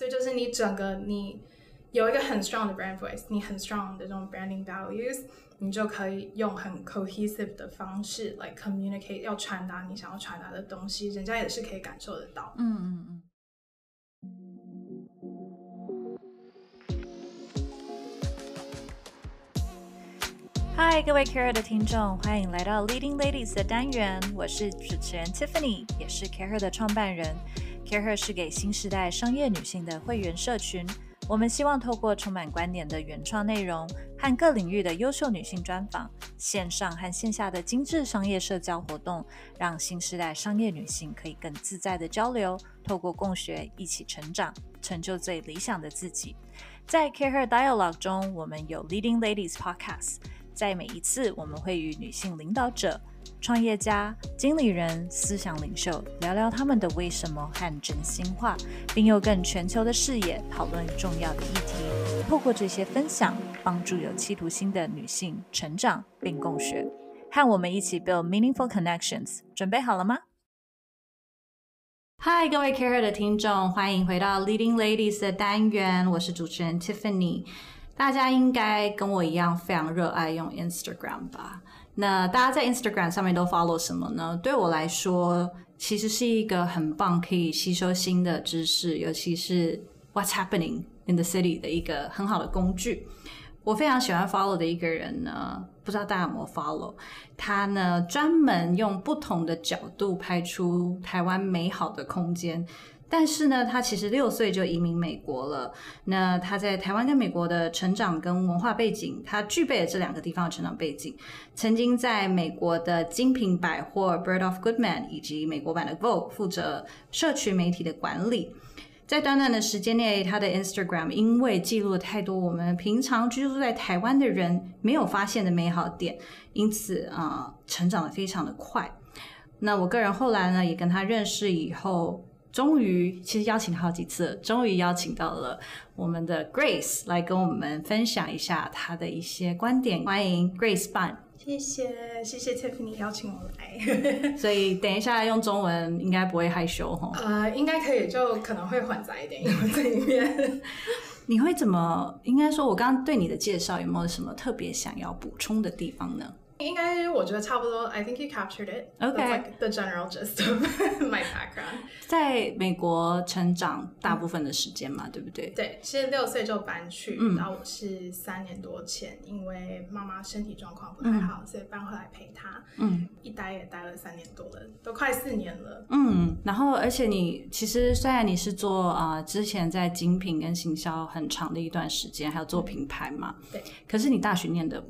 所以就是你整个你有一个很 strong 的 brand voice，你很 strong 的这种 branding values，你就可以用很 cohesive 的方式来 communicate，要传达你想要传达的东西，人家也是可以感受得到。嗯嗯嗯。嗨，各位 Care 的听众，欢迎来到 Leading Ladies 的单元。我是主持人 Tiffany，也是 Care 的创办人。CareHer 是给新时代商业女性的会员社群。我们希望透过充满观点的原创内容和各领域的优秀女性专访，线上和线下的精致商业社交活动，让新时代商业女性可以更自在的交流，透过共学一起成长，成就最理想的自己。在 CareHer Dialogue 中，我们有 Leading Ladies Podcast。在每一次，我们会与女性领导者、创业家、经理人、思想领袖聊聊他们的为什么和真心话，并用更全球的视野讨论重要的议题。透过这些分享，帮助有企图心的女性成长并共学，和我们一起 build meaningful connections。准备好了吗？嗨，各位 Care 的听众，欢迎回到 Leading Ladies 的单元，我是主持人 Tiffany。大家应该跟我一样非常热爱用 Instagram 吧？那大家在 Instagram 上面都 follow 什么呢？对我来说，其实是一个很棒可以吸收新的知识，尤其是 What's happening in the city 的一个很好的工具。我非常喜欢 follow 的一个人呢，不知道大家有没有 follow？他呢专门用不同的角度拍出台湾美好的空间。但是呢，他其实六岁就移民美国了。那他在台湾跟美国的成长跟文化背景，他具备了这两个地方的成长背景。曾经在美国的精品百货 Bird of Goodman 以及美国版的 Vogue 负责社群媒体的管理。在短短的时间内，他的 Instagram 因为记录了太多我们平常居住在台湾的人没有发现的美好点，因此啊，成长的非常的快。那我个人后来呢，也跟他认识以后。终于，其实邀请好几次，终于邀请到了我们的 Grace 来跟我们分享一下她的一些观点。欢迎 Grace 办，谢谢谢谢 Tiffany 邀请我来。所以等一下用中文应该不会害羞哈？呃，应该可以，就可能会混杂一点英文在里面。你会怎么？应该说，我刚刚对你的介绍有没有什么特别想要补充的地方呢？应该我觉得差不多。I think you captured it. Okay. Like the general gist of my background. 在美国成长大部分的时间嘛，对不对？对，其实六岁就搬去，然后我是三年多前，因为妈妈身体状况不太好，所以搬回来陪她。嗯，一待也待了三年多了，都快四年了。嗯，然后而且你其实虽然你是做啊之前在精品跟行销很长的一段时间，还有做品牌嘛，对，可是你大学念的。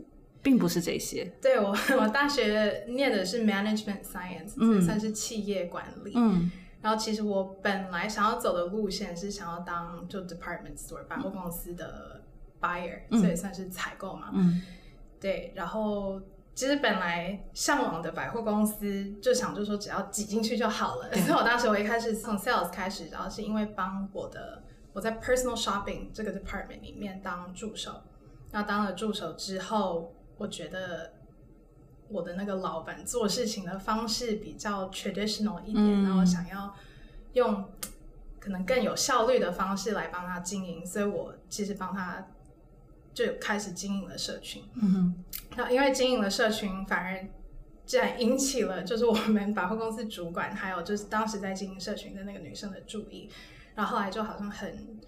并不是这些。对我，我大学念的是 management science，嗯，算是企业管理。嗯，然后其实我本来想要走的路线是想要当就 department store 百货公司的 buyer，所以算是采购嘛。嗯，对。然后其实本来向往的百货公司，就想就说只要挤进去就好了。所以我当时我一开始从 sales 开始，然后是因为帮我的我在 personal shopping 这个 department 里面当助手。那当了助手之后。我觉得我的那个老板做事情的方式比较 traditional 一点，然后想要用可能更有效率的方式来帮他经营，所以我其实帮他就开始经营了社群。嗯哼，那因为经营了社群，反而竟然引起了就是我们百货公司主管还有就是当时在经营社群的那个女生的注意，然后后来就好像很。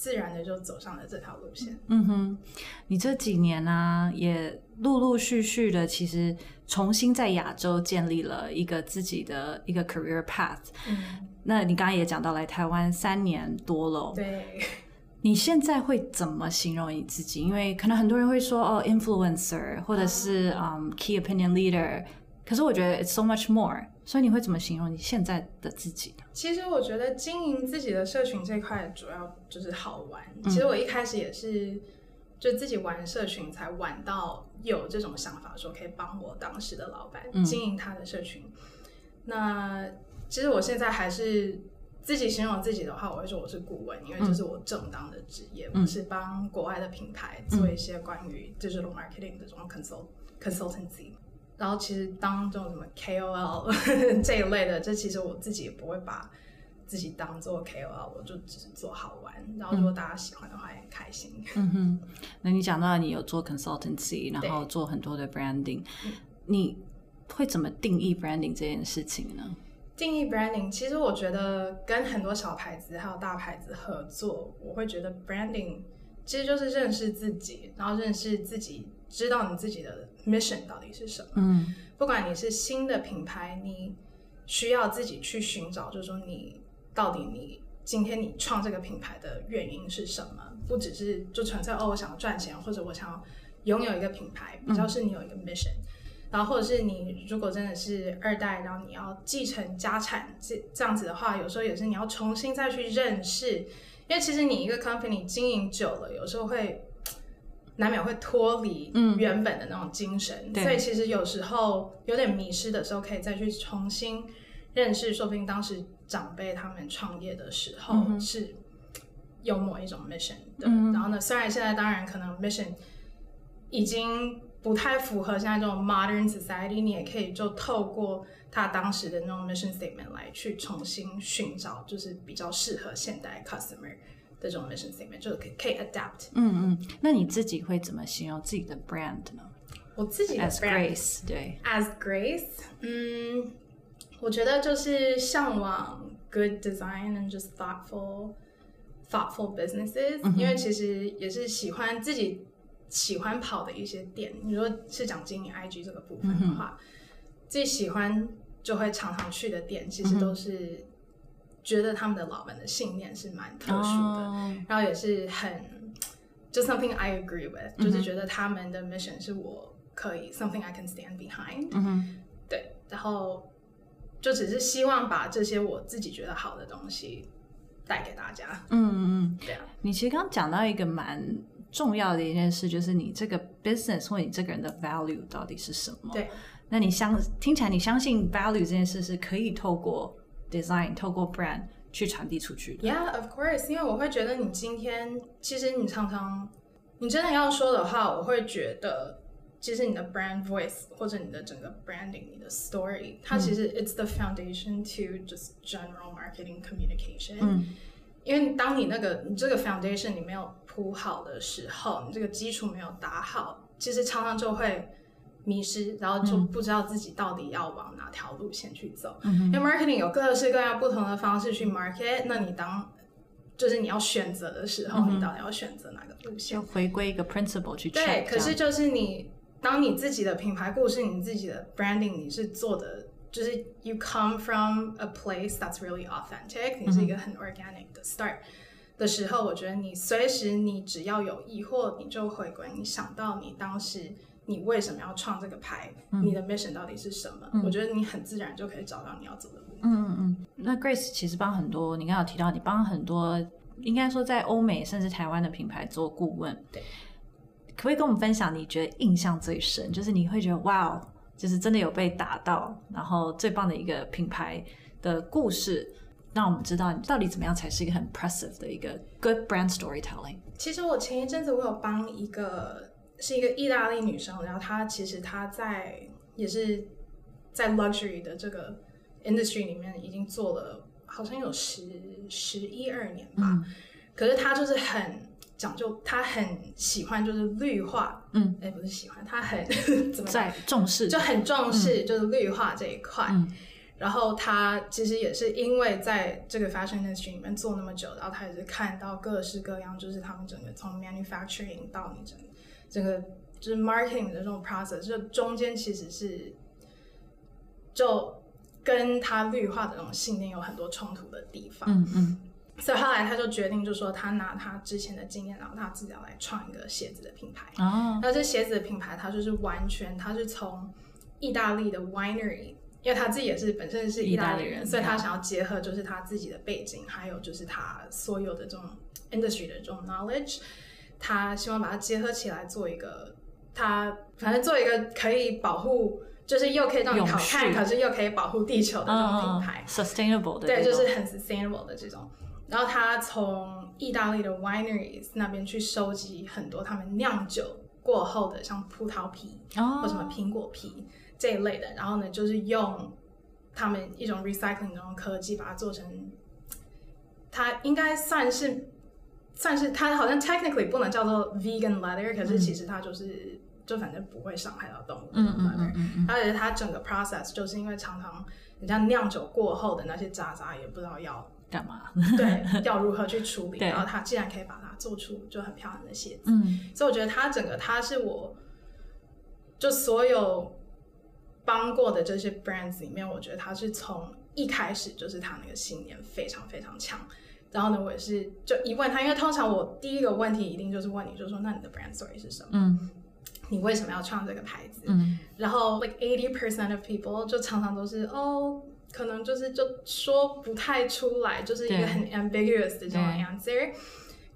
自然的就走上了这条路线。嗯哼，你这几年呢，也陆陆续续的，其实重新在亚洲建立了一个自己的一个 career path。嗯，那你刚刚也讲到来台湾三年多了。对，你现在会怎么形容你自己？因为可能很多人会说哦，influencer，或者是嗯，key opinion leader。可是我觉得 it's so much more。所以你会怎么形容你现在的自己呢？其实我觉得经营自己的社群这块主要就是好玩。其实我一开始也是就自己玩社群，才玩到有这种想法，说可以帮我当时的老板经营他的社群。那其实我现在还是自己形容自己的话，我会说我是顾问，因为这是我正当的职业，我是帮国外的品牌做一些关于 digital marketing 的这种 consult consultancy。然后其实当这种什么 KOL 这一类的，这其实我自己也不会把自己当做 KOL，我就只是做好玩，然后如果大家喜欢的话也很开心。嗯哼，那你讲到你有做 consultancy，然后做很多的 branding，你会怎么定义 branding 这件事情呢？定义 branding，其实我觉得跟很多小牌子还有大牌子合作，我会觉得 branding 其实就是认识自己，然后认识自己，知道你自己的 mission 到底是什么。嗯，不管你是新的品牌，你需要自己去寻找，就是说你。到底你今天你创这个品牌的原因是什么？不只是就纯粹哦，我想要赚钱，或者我想要拥有一个品牌，比较是你有一个 mission，然后或者是你如果真的是二代，然后你要继承家产这这样子的话，有时候也是你要重新再去认识，因为其实你一个 company 经营久了，有时候会难免会脱离原本的那种精神，所以其实有时候有点迷失的时候，可以再去重新认识，说不定当时。长辈他们创业的时候是有某一种 mission 的，然后呢，虽然现在当然可能 mission 已经不太符合现在这种 modern society，你也可以就透过他当时的那种 mission statement 来去重新寻找，就是比较适合现代 customer 的这种 mission statement，就可以可以 adapt。嗯嗯，那你自己会怎么形容自己的 brand 呢？我自己的 as Grace 对，as Grace，嗯。我觉得就是向往 good design and just thoughtful thoughtful businesses，因为其实也是喜欢自己喜欢跑的一些店。你说是讲经营 IG 这个部分的话，自己喜欢就会常常去的店，其实都是觉得他们的老板的信念是蛮特殊的，然后也是很就 something I agree with，就是觉得他们的 mission 是我可以 something I can stand behind。对，然后。就只是希望把这些我自己觉得好的东西带给大家。嗯嗯，对啊。你其实刚刚讲到一个蛮重要的一件事，就是你这个 business 或你这个人的 value 到底是什么？对。那你相听起来，你相信 value 这件事是可以透过 design、透过 brand 去传递出去的？Yeah, of course。因为我会觉得你今天其实你常常你真的要说的话，我会觉得。其实你的 brand voice 或者你的整个 branding，你的 story，它其实 it's the foundation to just general marketing communication。嗯，因为当你那个你这个 foundation 你没有铺好的时候，你这个基础没有打好，其实常常就会迷失，然后就不知道自己到底要往哪条路线去走。因为 marketing 有各式各样不同的方式去 market，那你当就是你要选择的时候，你到底要选择哪个路线？就回归一个 principle 去对，可是就是你。当你自己的品牌故事，你自己的 branding，你是做的，就是 you come from a place that's really authentic，你是一个很 organic 的 start 的时候，我觉得你随时你只要有疑惑，你就回归，你想到你当时你为什么要创这个牌，你的 mission 到底是什么？我觉得你很自然就可以找到你要走的路。嗯嗯嗯。那 Grace 其实帮很多，你刚刚有提到你帮很多，应该说在欧美甚至台湾的品牌做顾问。对。可不可以跟我们分享你觉得印象最深，就是你会觉得哇，就是真的有被打到，然后最棒的一个品牌的故事，让我们知道你到底怎么样才是一个很 impressive 的一个 good brand storytelling。其实我前一阵子我有帮一个是一个意大利女生，然后她其实她在也是在 luxury 的这个 industry 里面已经做了好像有十十一二年吧，可是她就是很。讲究她很喜欢就是绿化，嗯，哎，不是喜欢，她很 怎么在重视，就很重视就是绿化这一块。然后他其实也是因为在这个 fashion industry 里面做那么久，然后他也是看到各式各样，就是他们整个从 manufacturing 到你整整个就是 marketing 的这种 process，就中间其实是就跟他绿化的这种信念有很多冲突的地方。嗯嗯。所以后来他就决定，就说他拿他之前的经验，然后他自己要来创一个鞋子的品牌。哦。那这鞋子的品牌，他就是完全，他是从意大利的 winery，因为他自己也是本身是意大利人，所以他想要结合就是他自己的背景，还有就是他所有的这种 industry 的这种 knowledge，他希望把它结合起来做一个，他反正做一个可以保护，就是又可以让你好看，可是又可以保护地球的这种品牌，sustainable 的，对，就是很 sustainable 的这种。然后他从意大利的 wineries 那边去收集很多他们酿酒过后的，像葡萄皮或什么苹果皮这一类的。然后呢，就是用他们一种 recycling 那种科技，把它做成它应该算是算是它好像 technically 不能叫做 vegan leather，可是其实它就是就反正不会伤害到动物的 leather，而且它整个 process 就是因为常常人家酿酒过后的那些渣渣也不知道要干嘛，对，要如何去处理，然后它既然可以把它做出就很漂亮的鞋子，嗯，所以我觉得它整个它是我就所有帮过的这些 brands 里面，我觉得它是从一开始就是他那个信念非常非常强，然后呢，我也是就一问他，因为通常我第一个问题一定就是问你，就说那你的 brand story 是什么？嗯，你为什么要创这个牌子？嗯，然后 like eighty percent of people 就常常都是哦，可能就是就说不太出来，就是一个很 ambiguous 的这种 answer。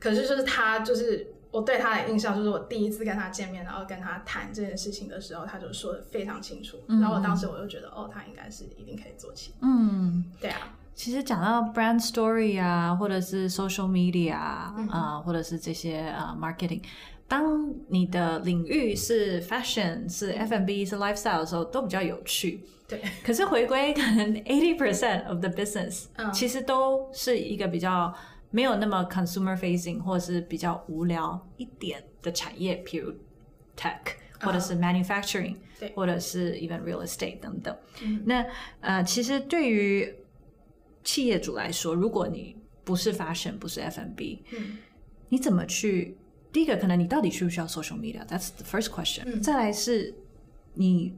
可是就是他就是我对他的印象就是我第一次跟他见面，然后跟他谈这件事情的时候，他就说的非常清楚。然后我当时我就觉得哦，他应该是一定可以做起。嗯，对啊。其实讲到 brand story 啊，或者是 social media 啊，或者是这些啊 marketing，当你的领域是 fashion、是 F&B、是 lifestyle 的时候，都比较有趣。对。可是回归可能 eighty percent of the business，其实都是一个比较没有那么 consumer facing，或者是比较无聊一点的产业，譬如 tech，或者是 manufacturing，或者是 even real estate 等等。那呃，其实对于企业主来说，如果你不是 fashion，不是 F&B，嗯，你怎么去？第一个，可能你到底需不需要 social media？That's the first question。再来是，你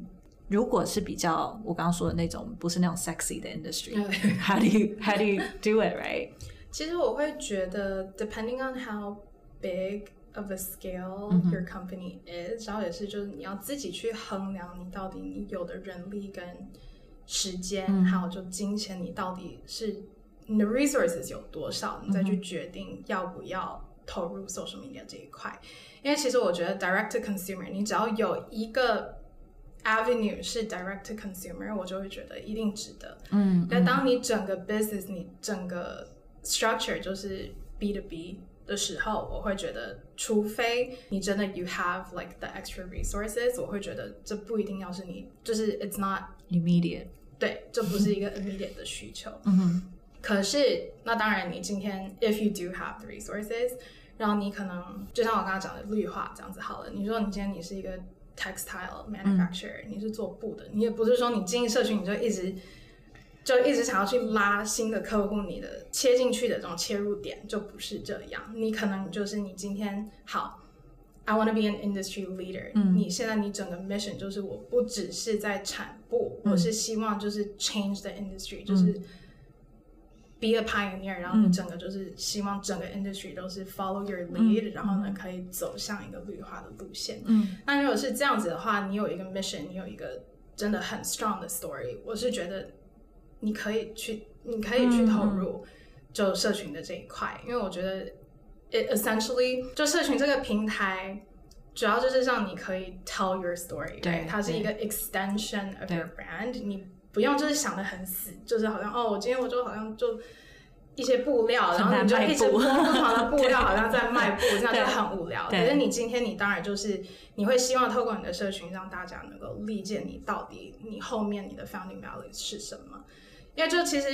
如果是比较我刚刚说的那种，不是那种 sexy 的 industry，how do you how do you do it right？其实我会觉得，depending on how big of a scale your company is，然后也是就是你要自己去衡量你到底你有的人力跟。时间还有就金钱，你到底是你的 resources 有多少，你再去决定要不要投入 social media 这一块。因为其实我觉得 direct to consumer，你只要有一个 avenue 是 direct to consumer，我就会觉得一定值得。嗯，但当你整个 business，你整个 structure 就是 B to B 的时候，我会觉得，除非你真的 you have like the extra resources，我会觉得这不一定要是你，就是 it's not immediate。对，这不是一个 immediate 的需求。嗯哼。可是，那当然，你今天 if you do have the resources，然后你可能就像我刚刚讲的绿化这样子好了。你说你今天你是一个 textile manufacturer，你是做布的，你也不是说你进社群你就一直就一直想要去拉新的客户，你的切进去的这种切入点就不是这样。你可能就是你今天好。I want to be an industry leader。你现在你整个 mission 就是我不只是在产布，我是希望就是 change the industry，就是 be a pioneer。然后你整个就是希望整个 industry 都是 follow your lead，然后呢可以走向一个绿化的路线。嗯，那如果是这样子的话，你有一个 mission，你有一个真的很 strong 的 story，我是觉得你可以去，你可以去投入就社群的这一块，因为我觉得。It essentially 就社群这个平台，主要就是让你可以 tell your story，对，它是一个 extension of your brand，你不用就是想的很死，就是好像哦，我今天我就好像就一些布料，然后你就一直播不同的布料，好像在卖布，这样就很无聊。可是你今天你当然就是你会希望透过你的社群，让大家能够理解你到底你后面你的 founding values 是什么，因为就其实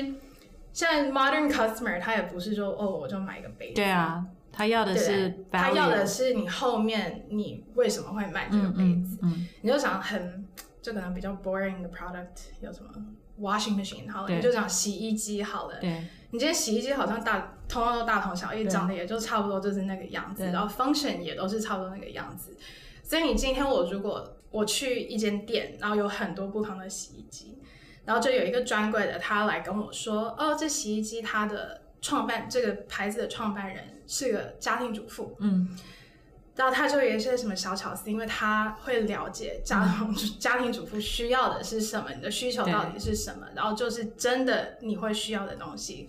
现在 modern customer 他也不是说哦，我就买一个杯子，对啊。他要的是，他要的是你后面你为什么会买这个杯子？你就想很，就可能比较 boring 的 product 有什么 washing machine 好了，你就讲洗衣机好了。对，你今天洗衣机好像大，通通都大同小异，长得也就差不多就是那个样子，然后 function 也都是差不多那个样子。所以你今天我如果我去一间店，然后有很多不同的洗衣机，然后就有一个专柜的他来跟我说，哦，这洗衣机它的。创办这个牌子的创办人是个家庭主妇，嗯，然后他就有一些什么小巧思，因为他会了解家庭家庭主妇需要的是什么，你的需求到底是什么，然后就是真的你会需要的东西。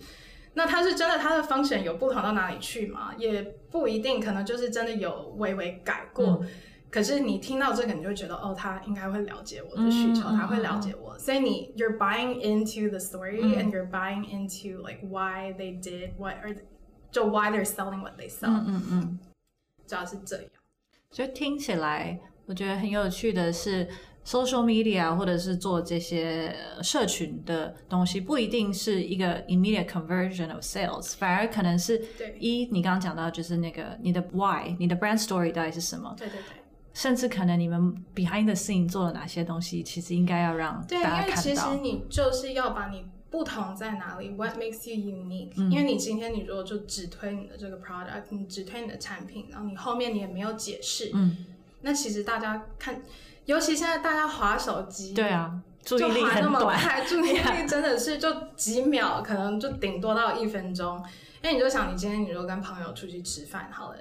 那他是真的他的风险有不同到哪里去吗？也不一定，可能就是真的有微微改过。可是你听到这个，你就会觉得哦，他应该会了解我的需求，他会了解我。所以你 you're buying into the story and you're buying into like why they did what or 就 why they're selling what they sell。嗯嗯嗯，主要是这样。所以听起来，我觉得很有趣的是， social media 或者是做这些社群的东西，不一定是一个 immediate conversion of sales，反而可能是一你刚刚讲到就是那个你的 why，你的 brand story 到底是什么？对对对。 甚至可能你们 behind the scene 做了哪些东西，其实应该要让大家看到。对，因为其实你就是要把你不同在哪里，what makes you unique？因为你今天你如果就只推你的这个 product，你只推你的产品，然后你后面你也没有解释，嗯，那其实大家看，尤其现在大家划手机，对啊，注意力很短，注意力真的是就几秒，可能就顶多到一分钟。因为你就想，你今天你如果跟朋友出去吃饭，好了。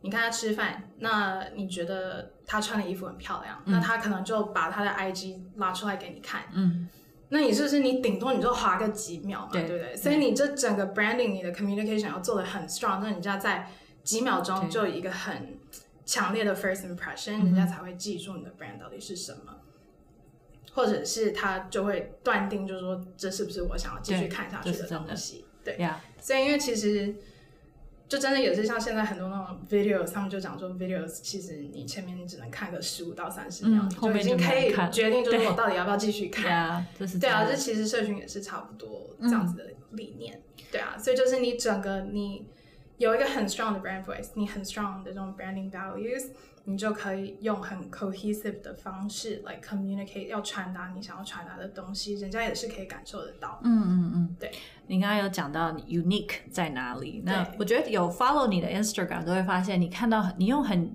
你看他吃饭，那你觉得他穿的衣服很漂亮，那他可能就把他的 IG 拉出来给你看，嗯，那你是不是你顶多你就划个几秒嘛，对不对？所以你这整个 branding 你的 communication 要做的很 strong，那人家在几秒钟就有一个很强烈的 first impression，人家才会记住你的 brand 到底是什么，或者是他就会断定，就是说这是不是我想要继续看下去的东西，对，所以因为其实。就真的也是像现在很多那种 videos，他们就讲说 videos，其实你前面你只能看个十五到三十秒，就已经可以决定就是我到底要不要继续看。对啊，这其实社群也是差不多这样子的理念。对啊，所以就是你整个你有一个很 strong 的 brand voice，你很 strong 的这种 branding values。你就可以用很 cohesive 的方式来 communicate，要传达你想要传达的东西，人家也是可以感受得到。嗯嗯嗯，对。你刚刚有讲到 unique 在哪里？那我觉得有 follow 你的 Instagram 都会发现，你看到你用很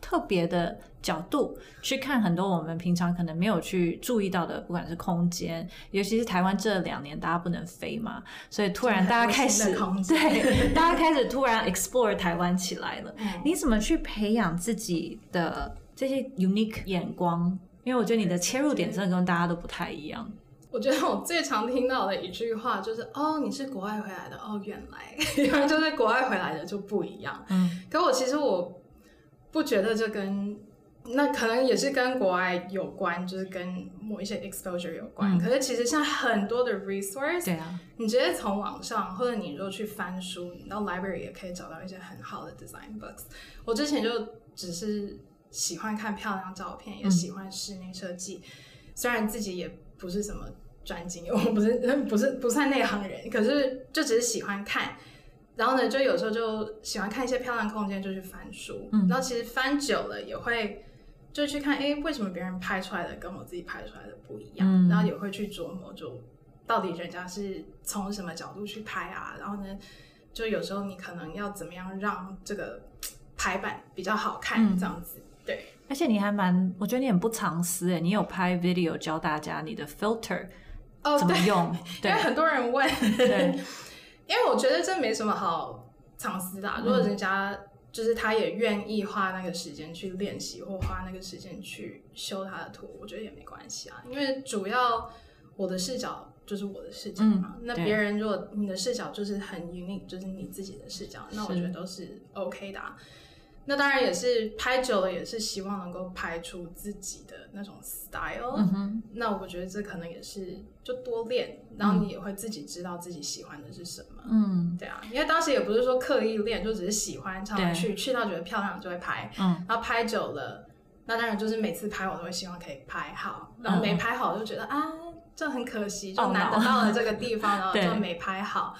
特别的角度去看很多我们平常可能没有去注意到的，不管是空间，尤其是台湾这两年大家不能飞嘛，所以突然大家开始对，大家开始突然 explore 台湾起来了。你怎么去培养自己的这些 unique 眼光？因为我觉得你的切入点真的跟大家都不太一样。我觉得我最常听到的一句话就是：“哦，你是国外回来的哦，原来原来 就是国外回来的就不一样。”嗯，可我其实我。不觉得这跟那可能也是跟国外有关，就是跟某一些 exposure 有关。可是其实像很多的 resource，对啊，你直接从网上或者你如果去翻书，你到 library 也可以找到一些很好的 design books。我之前就只是喜欢看漂亮照片，也喜欢室内设计，虽然自己也不是什么专精，我不是不是不算内行人，可是就只是喜欢看。然后呢，就有时候就喜欢看一些漂亮空间，就去翻书。嗯然后其实翻久了也会就去看，哎，为什么别人拍出来的跟我自己拍出来的不一样？然后也会去琢磨，就到底人家是从什么角度去拍啊？然后呢，就有时候你可能要怎么样让这个排版比较好看，这样子。对，而且你还蛮，我觉得你很不藏私哎，你有拍 video 教大家你的 filter 哦怎么用？因为很多人问。对。因为我觉得这没什么好藏私的，如果人家就是他也愿意花那个时间去练习，或花那个时间去修他的图，我觉得也没关系啊。因为主要我的视角就是我的视角嘛，那别人如果你的视角就是很 unique，就是你自己的视角，那我觉得都是 OK 的。那当然也是拍久了，也是希望能够拍出自己的那种 style。那我觉得这可能也是就多练，然后你也会自己知道自己喜欢的是什么。嗯，对啊，因为当时也不是说刻意练，就只是喜欢常常去，去到觉得漂亮就会拍。嗯，然后拍久了，那当然就是每次拍我都会希望可以拍好，然后没拍好就觉得啊，这很可惜，就难得到了这个地方，然后 就没拍好，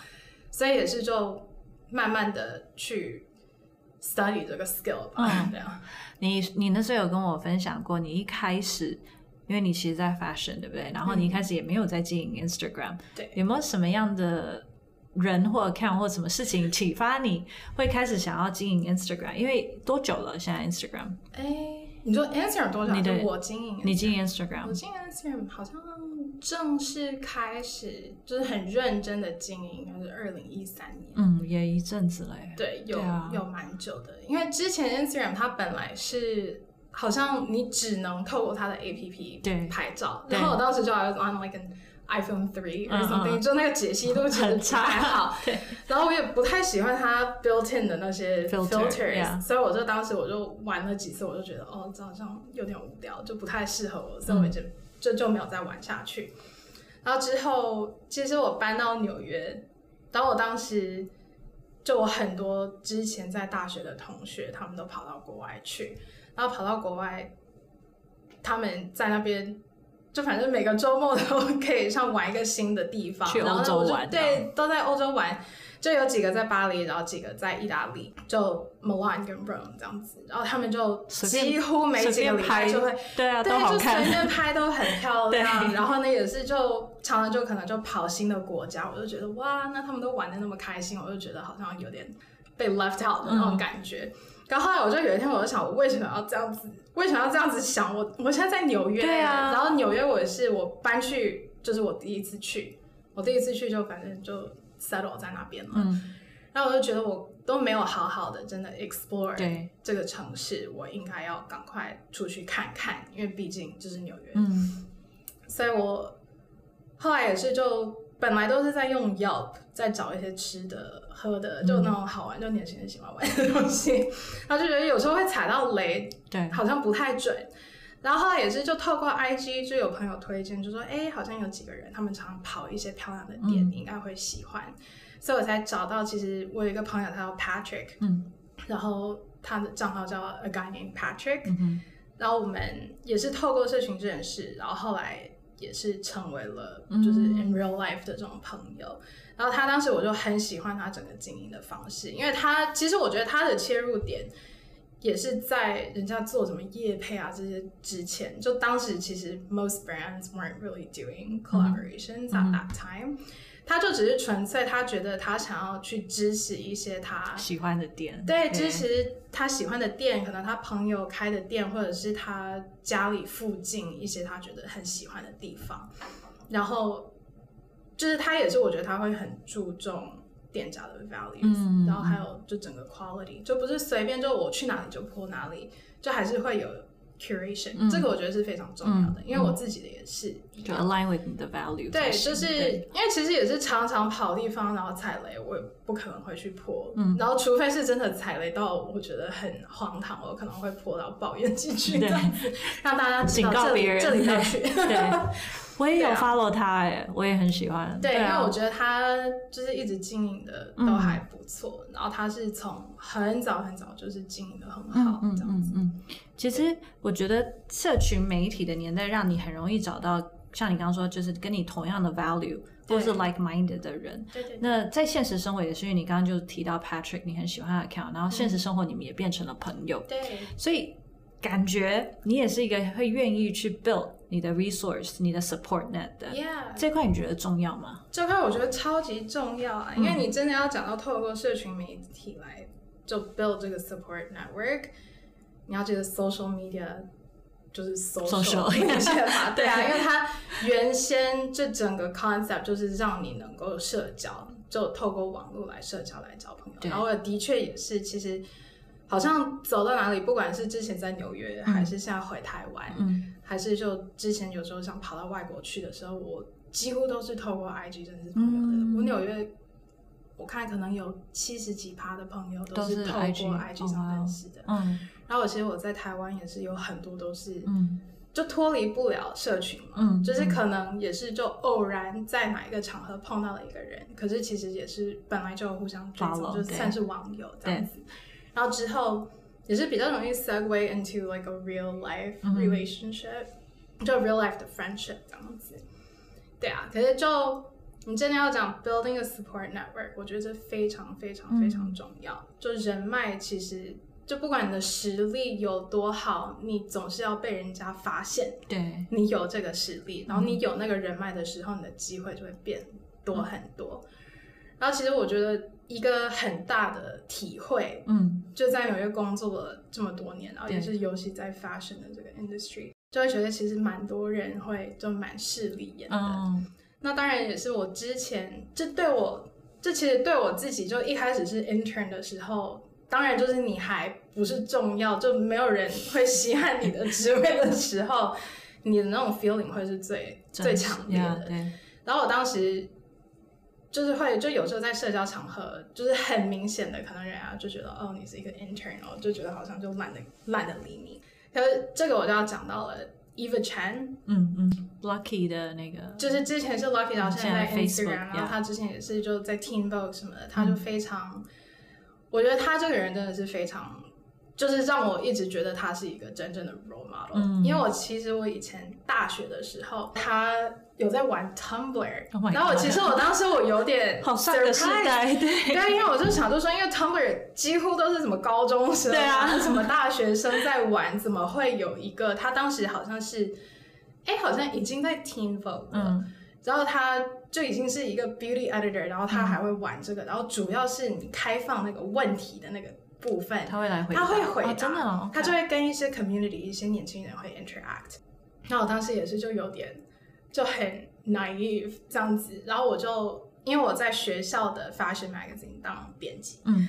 所以也是就慢慢的去。Study 这个 skill 吧，这样。你你那时候有跟我分享过，你一开始，因为你其实，在 fashion 对不对？然后你一开始也没有在经营 Instagram，对。有没有什么样的人或 account 或什么事情启发你会开始想要经营 Instagram？因为多久了？现在 Instagram？哎。你说 Instagram 多久？你我经营，你经营 Instagram，我经营 Instagram 好像正式开始就是很认真的经营，应该是二零一三年。嗯，也一阵子嘞。对，有有蛮久的，因为之前 Instagram 它本来是好像你只能透过它的 APP 对。拍照，然后我当时就要 on like iPhone three or something，就那个解析度其实不太好，对。然后我也不太喜欢它 built in 的那些 filters，所以我就当时我就玩了几次，我就觉得哦，这好像有点无聊，就不太适合我，所以我就就就没有再玩下去。然后之后，其实我搬到纽约，然后我当时就我很多之前在大学的同学，他们都跑到国外去，然后跑到国外。他们在那边，就反正每个周末都 可以像玩一个新的地方，去欧洲玩，对，都在欧洲玩。就有几个在巴黎，然后几个在意大利，就 Milan 跟 Rome 这样子，然后他们就几乎每几个礼拜就会，对啊，对，就随便拍都很漂 亮。然后呢，也是就常常就可能就跑新的国家，我就觉得哇，那他们都玩的那么开心，我就觉得好像有点被 left out 的那种感觉。然后后来我就有一天我就想，我为什么要这样子？为什么要这样子想？我我现在在纽约，对啊，然后纽约我是我搬去，就是我第一次去，我第一次去就反正就 settle 在那边了。然后我就觉得我都没有好好的真的 explore 这个城市，我应该要赶快出去看看，因为毕竟就是纽约。嗯，所以我后来也是就本来都是在用 Yelp 在找一些吃的喝的，就那种好玩，就年轻人喜欢玩的东西。然后就觉得有时候会踩到雷，对，好像不太准。然后后来也是就透过 IG 就有朋友推荐，就说哎，好像有几个人他们常跑一些漂亮的店，你应该会喜欢。所以我才找到，其实我有一个朋友，他叫 Patrick，嗯，然后他的账号叫 A Guy Named Patrick，嗯然后我们也是透过社群认识，然后后来也是成为了就是 in real life 的这种朋友。然后他当时我就很喜欢他整个经营的方式，因为他其实我觉得他的切入点也是在人家做什么业配啊这些之前，就当时其实 most brands weren't really doing collaborations at that time。他就只是纯粹，他觉得他想要去支持一些他喜欢的店，对，支持他喜欢的店，可能他朋友开的店，或者是他家里附近一些他觉得很喜欢的地方。然后就是他也是，我觉得他会很注重店家的 values，然后还有就整个 quality，就不是随便就我去哪里就泼哪里，就还是会有。curation，这个我觉得是非常重要的，因为我自己的也是，就 align with 你的 value。对，就是因为其实也是常常跑地方，然后踩雷，我也不可能会去破。嗯，然后除非是真的踩雷到我觉得很荒唐，我可能会破到抱怨几句这样子，让大家警告别人这里要去。对。我也有 follow 他哎，我也很喜欢。对，因为我觉得他就是一直经营的都还不错，然后他是从很早很早就是经营的很好这样子。嗯，其实我觉得社群媒体的年代，让你很容易找到像你刚刚说，就是跟你同样的 value 或是 like minded 的人。对对。那在现实生活也是，因为你刚刚就提到 Patrick，你很喜欢他的 account，然后现实生活你们也变成了朋友。对。所以感觉你也是一个会愿意去 build。你的 resource，你的 support net 的。这块你觉得重要吗？这块我觉得超级重要啊，因为你真的要讲到透过社群媒体来就 build 这个 support network，你要记得 social media 就是 social media 嘛，对啊，因为它原先这整个 concept 就是让你能够社交，就透过网络来社交来交朋友，然后的确也是，其实好像走到哪里，不管是之前在纽约，还是现在回台湾，嗯。还是就之前有时候想跑到外国去的时候，我几乎都是透过 IG 认识朋友的。我纽约，我看可能有七十几趴的朋友都是透过 IG 上认识的。嗯，然后我其实我在台湾也是有很多都是，嗯，就脱离不了社群嘛，嗯，就是可能也是就偶然在哪一个场合碰到了一个人，可是其实也是本来就互相追踪，就算是网友这样子。然后之后。也是比较容易 segue into like a real life relationship，就 real life 的 friendship 这样子。对啊，可是就你真的要讲 building a support network，我觉得这非常非常非常重要。就人脉其实就不管你的实力有多好，你总是要被人家发现。对，你有这个实力，然后你有那个人脉的时候，你的机会就会变多很多。然后其实我觉得。一个很大的体会，嗯，就在纽约工作了这么多年，然后也是尤其在 fashion 的这个 industry，就会觉得其实蛮多人会就蛮势利眼的。嗯那当然也是我之前，这对我，这其实对我自己，就一开始是 intern 的时候，当然就是你还不是重要，就没有人会稀罕你的职位的时候，你的那种 feeling 会是最最强烈的。然后我当时。就是会，就有时候在社交场合，就是很明显的，可能人家就觉得，哦，你是一个 intern，就觉得好像就懒得懒得理你。可是这个我就要讲到了，Eva Chan，嗯嗯，Lucky 的那个，就是之前是 Lucky，然后现在在 Instagram，然后他之前也是就在 Teen Vogue 什么的，他就非常，我觉得他这个人真的是非常。就是让我一直觉得他是一个真正的 role model。嗯，因为我其实我以前大学的时候，他有在玩 Tumblr，然后我其实我当时我有点好上个时代，对，对，因为我就想就说，因为 Tumblr 几乎都是什么高中生，对啊，什么大学生在玩，怎么会有一个他当时好像是，哎，好像已经在 Teen Vogue 了，然后他就已经是一个 Beauty Editor，然后他还会玩这个，然后主要是你开放那个问题的那个。部分。他会来回，他会回答，真的，他就会跟一些 community 一些年轻人会 interact。那我当时也是就有点就很 naive 这样子，然后我就因为我在学校的 fashion magazine 当编辑，嗯，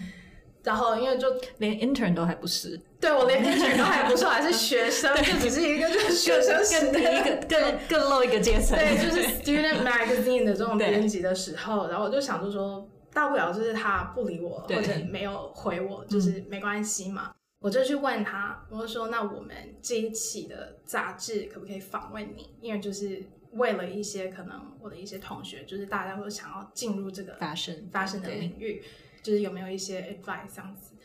然后因为就连 intern 都还不是，对我连 intern 都还不是，还是学生，就只是一个就是学生更低一个更更 low 一个阶层，对，就是 student magazine 的这种编辑的时候，然后我就想就说。大不了就是他不理我，或者没有回我，就是没关系嘛。我就去问他，我就说：“那我们这一期的杂志可不可以访问你？因为就是为了一些可能我的一些同学，就是大家都想要进入这个发生发生的领域，就是有没有一些 advice 这样子。”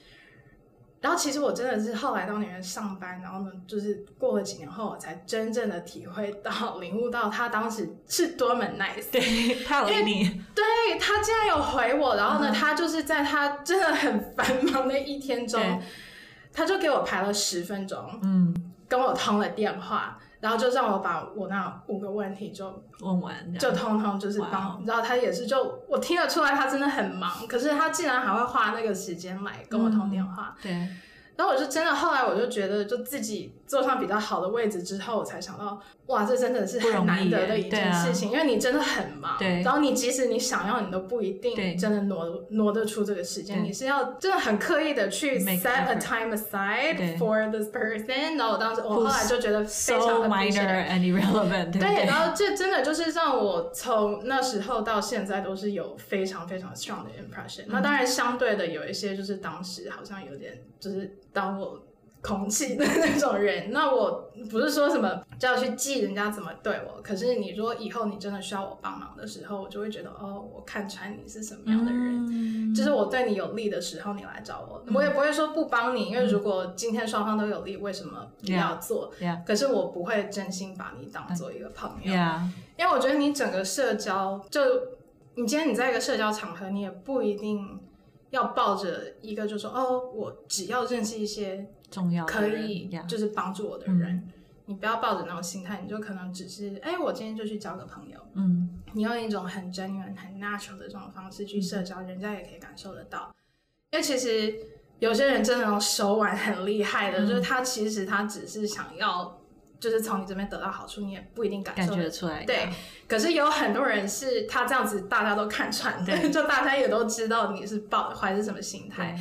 然后其实我真的是后来到那边上班，然后呢，就是过了几年后，我才真正的体会到、领悟到他当时是多么 nice。对他有理你，对他竟然有回我，然后呢，他就是在他真的很繁忙的一天中，他就给我排了十分钟，嗯，跟我通了电话。然后就让我把我那五个问题就问完，就通通就是帮。然后他也是就我听得出来他真的很忙，可是他竟然还会花那个时间来跟我通电话。对。然后我就真的后来我就觉得，就自己坐上比较好的位置之后，我才想到，哇，这真的是很难得的一件事情，因为你真的很忙，对。然后你即使你想要，你都不一定真的挪挪得出这个时间，你是要真的很刻意的去 set a time aside for this person。然后我当时我后来就觉得非常的 minor and irrelevant。对，然后这真的就是让我从那时候到现在都是有非常非常 strong 的 impression。那当然相对的有一些就是当时好像有点就是。当我空气的那种人，那我不是说什么就要去记人家怎么对我，可是你说以后你真的需要我帮忙的时候，我就会觉得哦，我看穿你是什么样的人，就是我对你有利的时候，你来找我，我也不会说不帮你，因为如果今天双方都有利，为什么不要做？可是我不会真心把你当做一个朋友，因为我觉得你整个社交，就你今天你在一个社交场合，你也不一定。要抱着一个，就说哦，我只要认识一些重要可以就是帮助我的人，你不要抱着那种心态，你就可能只是哎，我今天就去交个朋友，嗯，你用一种很真诚、很 natural 的这种方式去社交，人家也可以感受得到。因为其实有些人真的手腕很厉害的，就是他其实他只是想要。就是从你这边得到好处，你也不一定感受得出来。对，可是有很多人是他这样子，大家都看穿，就大家也都知道你是抱怀是什么心态。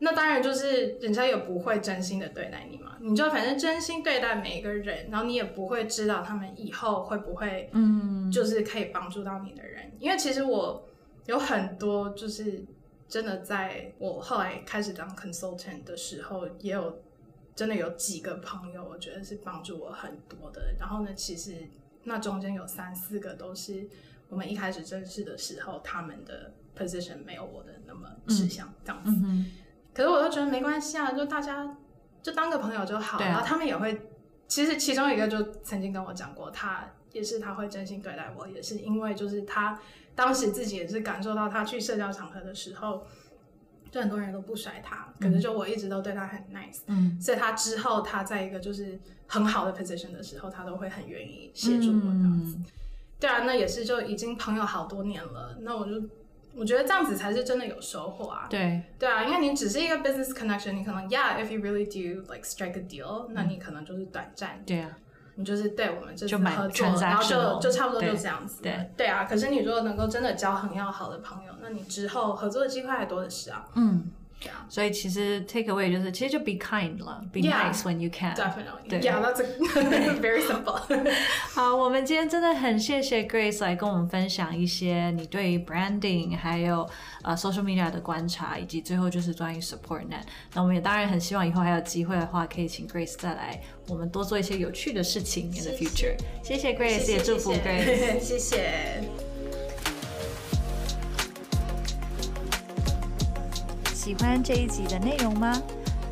那当然就是人家也不会真心的对待你嘛。你就反正真心对待每一个人，然后你也不会知道他们以后会不会，嗯，就是可以帮助到你的人。因为其实我有很多就是真的在我后来开始当 consultant 的时候，也有。真的有几个朋友，我觉得是帮助我很多的。然后呢，其实那中间有三四个都是我们一开始认识的时候，他们的 position 没有我的那么吃香这样子。可是我都觉得没关系啊，就大家就当个朋友就好。然后他们也会，其实其中一个就曾经跟我讲过，他也是他会真心对待我，也是因为就是他当时自己也是感受到，他去社交场合的时候。就很多人都不甩他，可是就我一直都对他很 nice，嗯，所以他之后他在一个就是很好的 position 的时候，他都会很愿意协助我这样子。对啊，那也是就已经朋友好多年了，那我就我觉得这样子才是真的有收获啊。对，对啊，因为你只是一个 business connection，你可能 yeah，if you really do like strike a deal，那你可能就是短暂。对啊。你就是对我们这次合作，然后就就差不多就这样子。对对啊，可是你如果能够真的交很要好的朋友，那你之后合作的机会还多的是啊。嗯。所以其实 take away 就是，其实就 be kind 了，be nice when you can。Definitely。对，Yeah, that's very simple。好，我们今天真的很谢谢 Grace 来跟我们分享一些你对 branding 还有呃 social media 的观察，以及最后就是关于 support net。那我们也当然很希望以后还有机会的话，可以请 Grace 再来，我们多做一些有趣的事情 in the future。谢谢 Grace，也祝福 Grace。谢谢。 喜欢这一集的内容吗？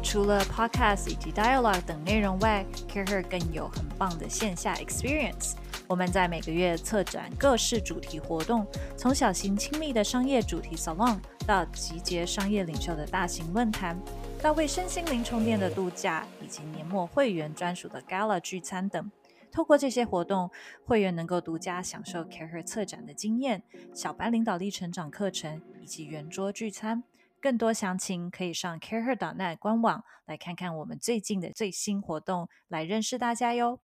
除了 podcast 以及 dialogue 等内容外，CareHer 更有很棒的线下 experience。我们在每个月策展各式主题活动，从小型亲密的商业主题 salon，到集结商业领袖的大型论坛，到为身心灵充电的度假，以及年末会员专属的 gala 聚餐等。透过这些活动，会员能够独家享受 CareHer 策展的经验、小班领导力成长课程以及圆桌聚餐。更多详情可以上 CareHer.net 官网来看看我们最近的最新活动，来认识大家哟。